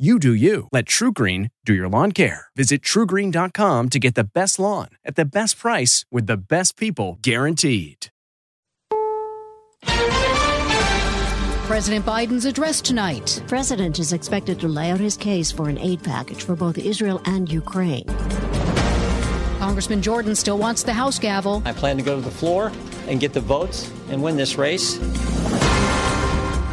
You do you. Let TruGreen do your lawn care. Visit trugreen.com to get the best lawn at the best price with the best people guaranteed. President Biden's address tonight. The president is expected to lay out his case for an aid package for both Israel and Ukraine. Congressman Jordan still wants the House gavel. I plan to go to the floor and get the votes and win this race.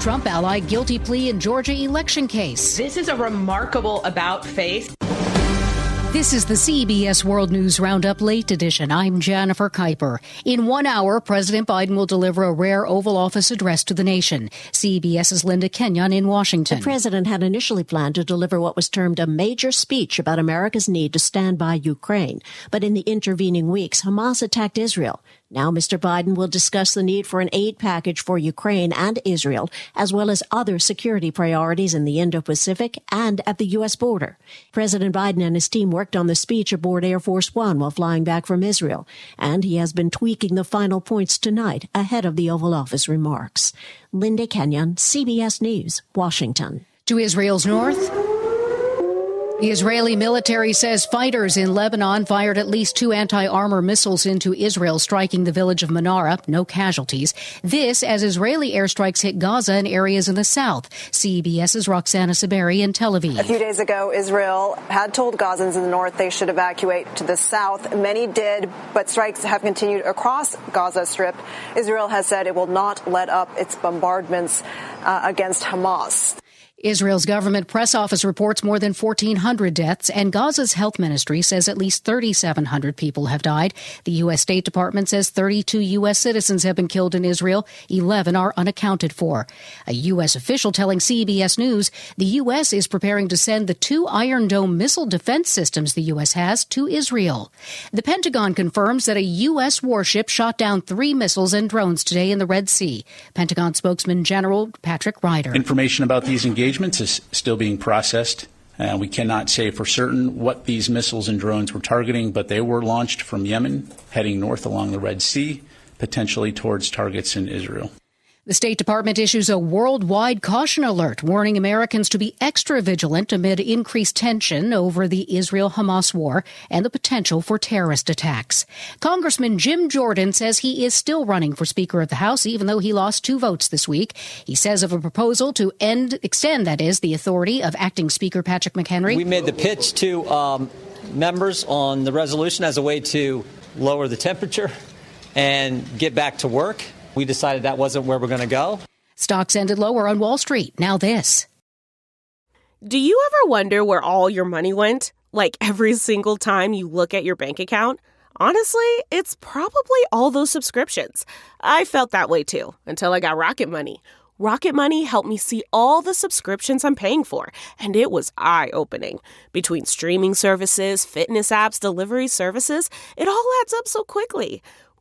Trump ally guilty plea in Georgia election case. This is a remarkable about face. This is the CBS World News Roundup Late Edition. I'm Jennifer Keiper. In one hour, President Biden will deliver a rare Oval Office address to the nation. CBS's Linda Kenyon in Washington. The president had initially planned to deliver what was termed a major speech about America's need to stand by Ukraine. But in the intervening weeks, Hamas attacked Israel. Now, Mr. Biden will discuss the need for an aid package for Ukraine and Israel, as well as other security priorities in the Indo-Pacific and at the U.S. border. President Biden and his team worked on the speech aboard Air Force One while flying back from Israel, and he has been tweaking the final points tonight ahead of the Oval Office remarks. Linda Kenyon, CBS News, Washington. To Israel's north. The Israeli military says fighters in Lebanon fired at least two anti-armor missiles into Israel, striking the village of Manara. No casualties. This as Israeli airstrikes hit Gaza and areas in the south. CBS's Roxana Saberi in Tel Aviv. A few days ago, Israel had told Gazans in the north they should evacuate to the south. Many did, but strikes have continued across Gaza Strip. Israel has said it will not let up its bombardments uh, against Hamas. Israel's government press office reports more than 1,400 deaths, and Gaza's health ministry says at least 3,700 people have died. The U.S. State Department says 32 U.S. citizens have been killed in Israel. 11 are unaccounted for. A U.S. official telling CBS News the U.S. is preparing to send the two Iron Dome missile defense systems the U.S. has to Israel. The Pentagon confirms that a U.S. warship shot down three missiles and drones today in the Red Sea. Pentagon spokesman General Patrick Ryder. Information about these engagements engagements is still being processed. Uh, we cannot say for certain what these missiles and drones were targeting, but they were launched from Yemen, heading north along the Red Sea, potentially towards targets in Israel. The State Department issues a worldwide caution alert warning Americans to be extra vigilant amid increased tension over the Israel Hamas war and the potential for terrorist attacks. Congressman Jim Jordan says he is still running for Speaker of the House, even though he lost two votes this week. He says of a proposal to end, extend, that is, the authority of acting Speaker Patrick McHenry. We made the pitch to um, members on the resolution as a way to lower the temperature and get back to work. We decided that wasn't where we're going to go. Stocks ended lower on Wall Street. Now, this. Do you ever wonder where all your money went? Like every single time you look at your bank account? Honestly, it's probably all those subscriptions. I felt that way too until I got Rocket Money. Rocket Money helped me see all the subscriptions I'm paying for, and it was eye opening. Between streaming services, fitness apps, delivery services, it all adds up so quickly.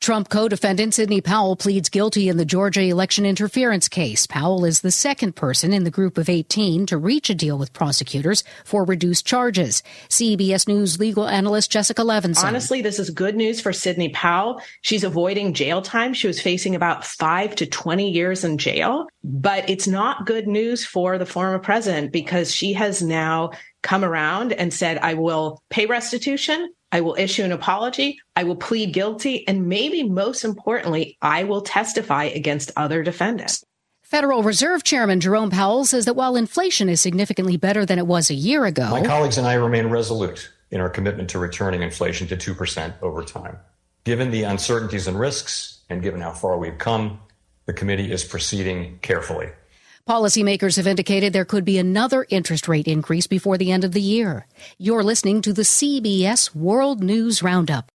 Trump co-defendant Sidney Powell pleads guilty in the Georgia election interference case. Powell is the second person in the group of 18 to reach a deal with prosecutors for reduced charges. CBS News legal analyst Jessica Levinson. Honestly, this is good news for Sidney Powell. She's avoiding jail time. She was facing about 5 to 20 years in jail, but it's not good news for the former president because she has now come around and said, I will pay restitution. I will issue an apology. I will plead guilty. And maybe most importantly, I will testify against other defendants. Federal Reserve Chairman Jerome Powell says that while inflation is significantly better than it was a year ago, my colleagues and I remain resolute in our commitment to returning inflation to 2% over time. Given the uncertainties and risks, and given how far we've come, the committee is proceeding carefully. Policymakers have indicated there could be another interest rate increase before the end of the year. You're listening to the CBS World News Roundup.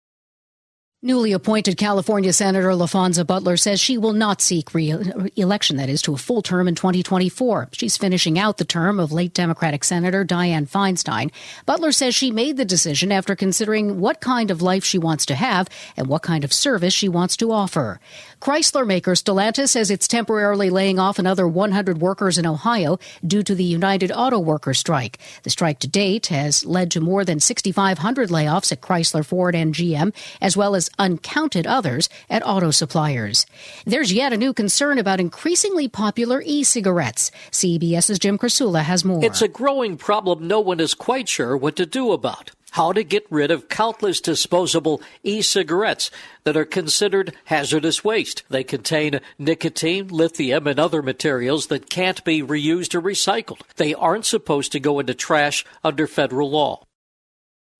Newly appointed California Senator Laphonza Butler says she will not seek re-election, that is, to a full term in 2024. She's finishing out the term of late Democratic Senator Dianne Feinstein. Butler says she made the decision after considering what kind of life she wants to have and what kind of service she wants to offer. Chrysler maker Stellantis says it's temporarily laying off another 100 workers in Ohio due to the United Auto Workers strike. The strike to date has led to more than 6,500 layoffs at Chrysler, Ford, and GM, as well as uncounted others at auto suppliers. There's yet a new concern about increasingly popular e-cigarettes. CBS's Jim Krasula has more. It's a growing problem no one is quite sure what to do about. How to get rid of countless disposable e-cigarettes that are considered hazardous waste. They contain nicotine, lithium, and other materials that can't be reused or recycled. They aren't supposed to go into trash under federal law.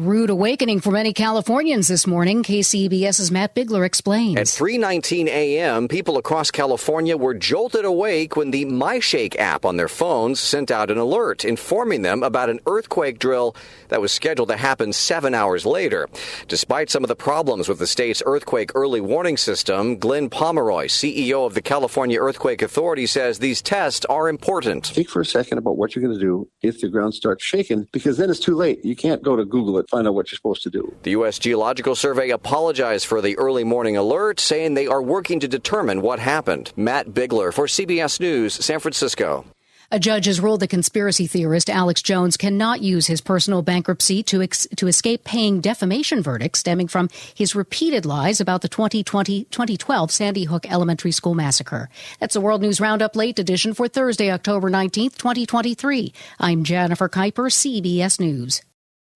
Rude awakening for many Californians this morning. KCBS's Matt Bigler explains. At 3:19 a.m., people across California were jolted awake when the MyShake app on their phones sent out an alert informing them about an earthquake drill that was scheduled to happen 7 hours later. Despite some of the problems with the state's earthquake early warning system, Glenn Pomeroy, CEO of the California Earthquake Authority, says these tests are important. Think for a second about what you're going to do if the ground starts shaking because then it's too late. You can't go to Google it find out what you're supposed to do. The U.S. Geological Survey apologized for the early morning alert, saying they are working to determine what happened. Matt Bigler for CBS News, San Francisco. A judge has ruled the conspiracy theorist Alex Jones cannot use his personal bankruptcy to ex- to escape paying defamation verdicts stemming from his repeated lies about the 2020 2012 Sandy Hook Elementary School massacre. That's a World News Roundup late edition for Thursday, October 19th, 2023. I'm Jennifer Keiper, CBS News.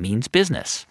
means business.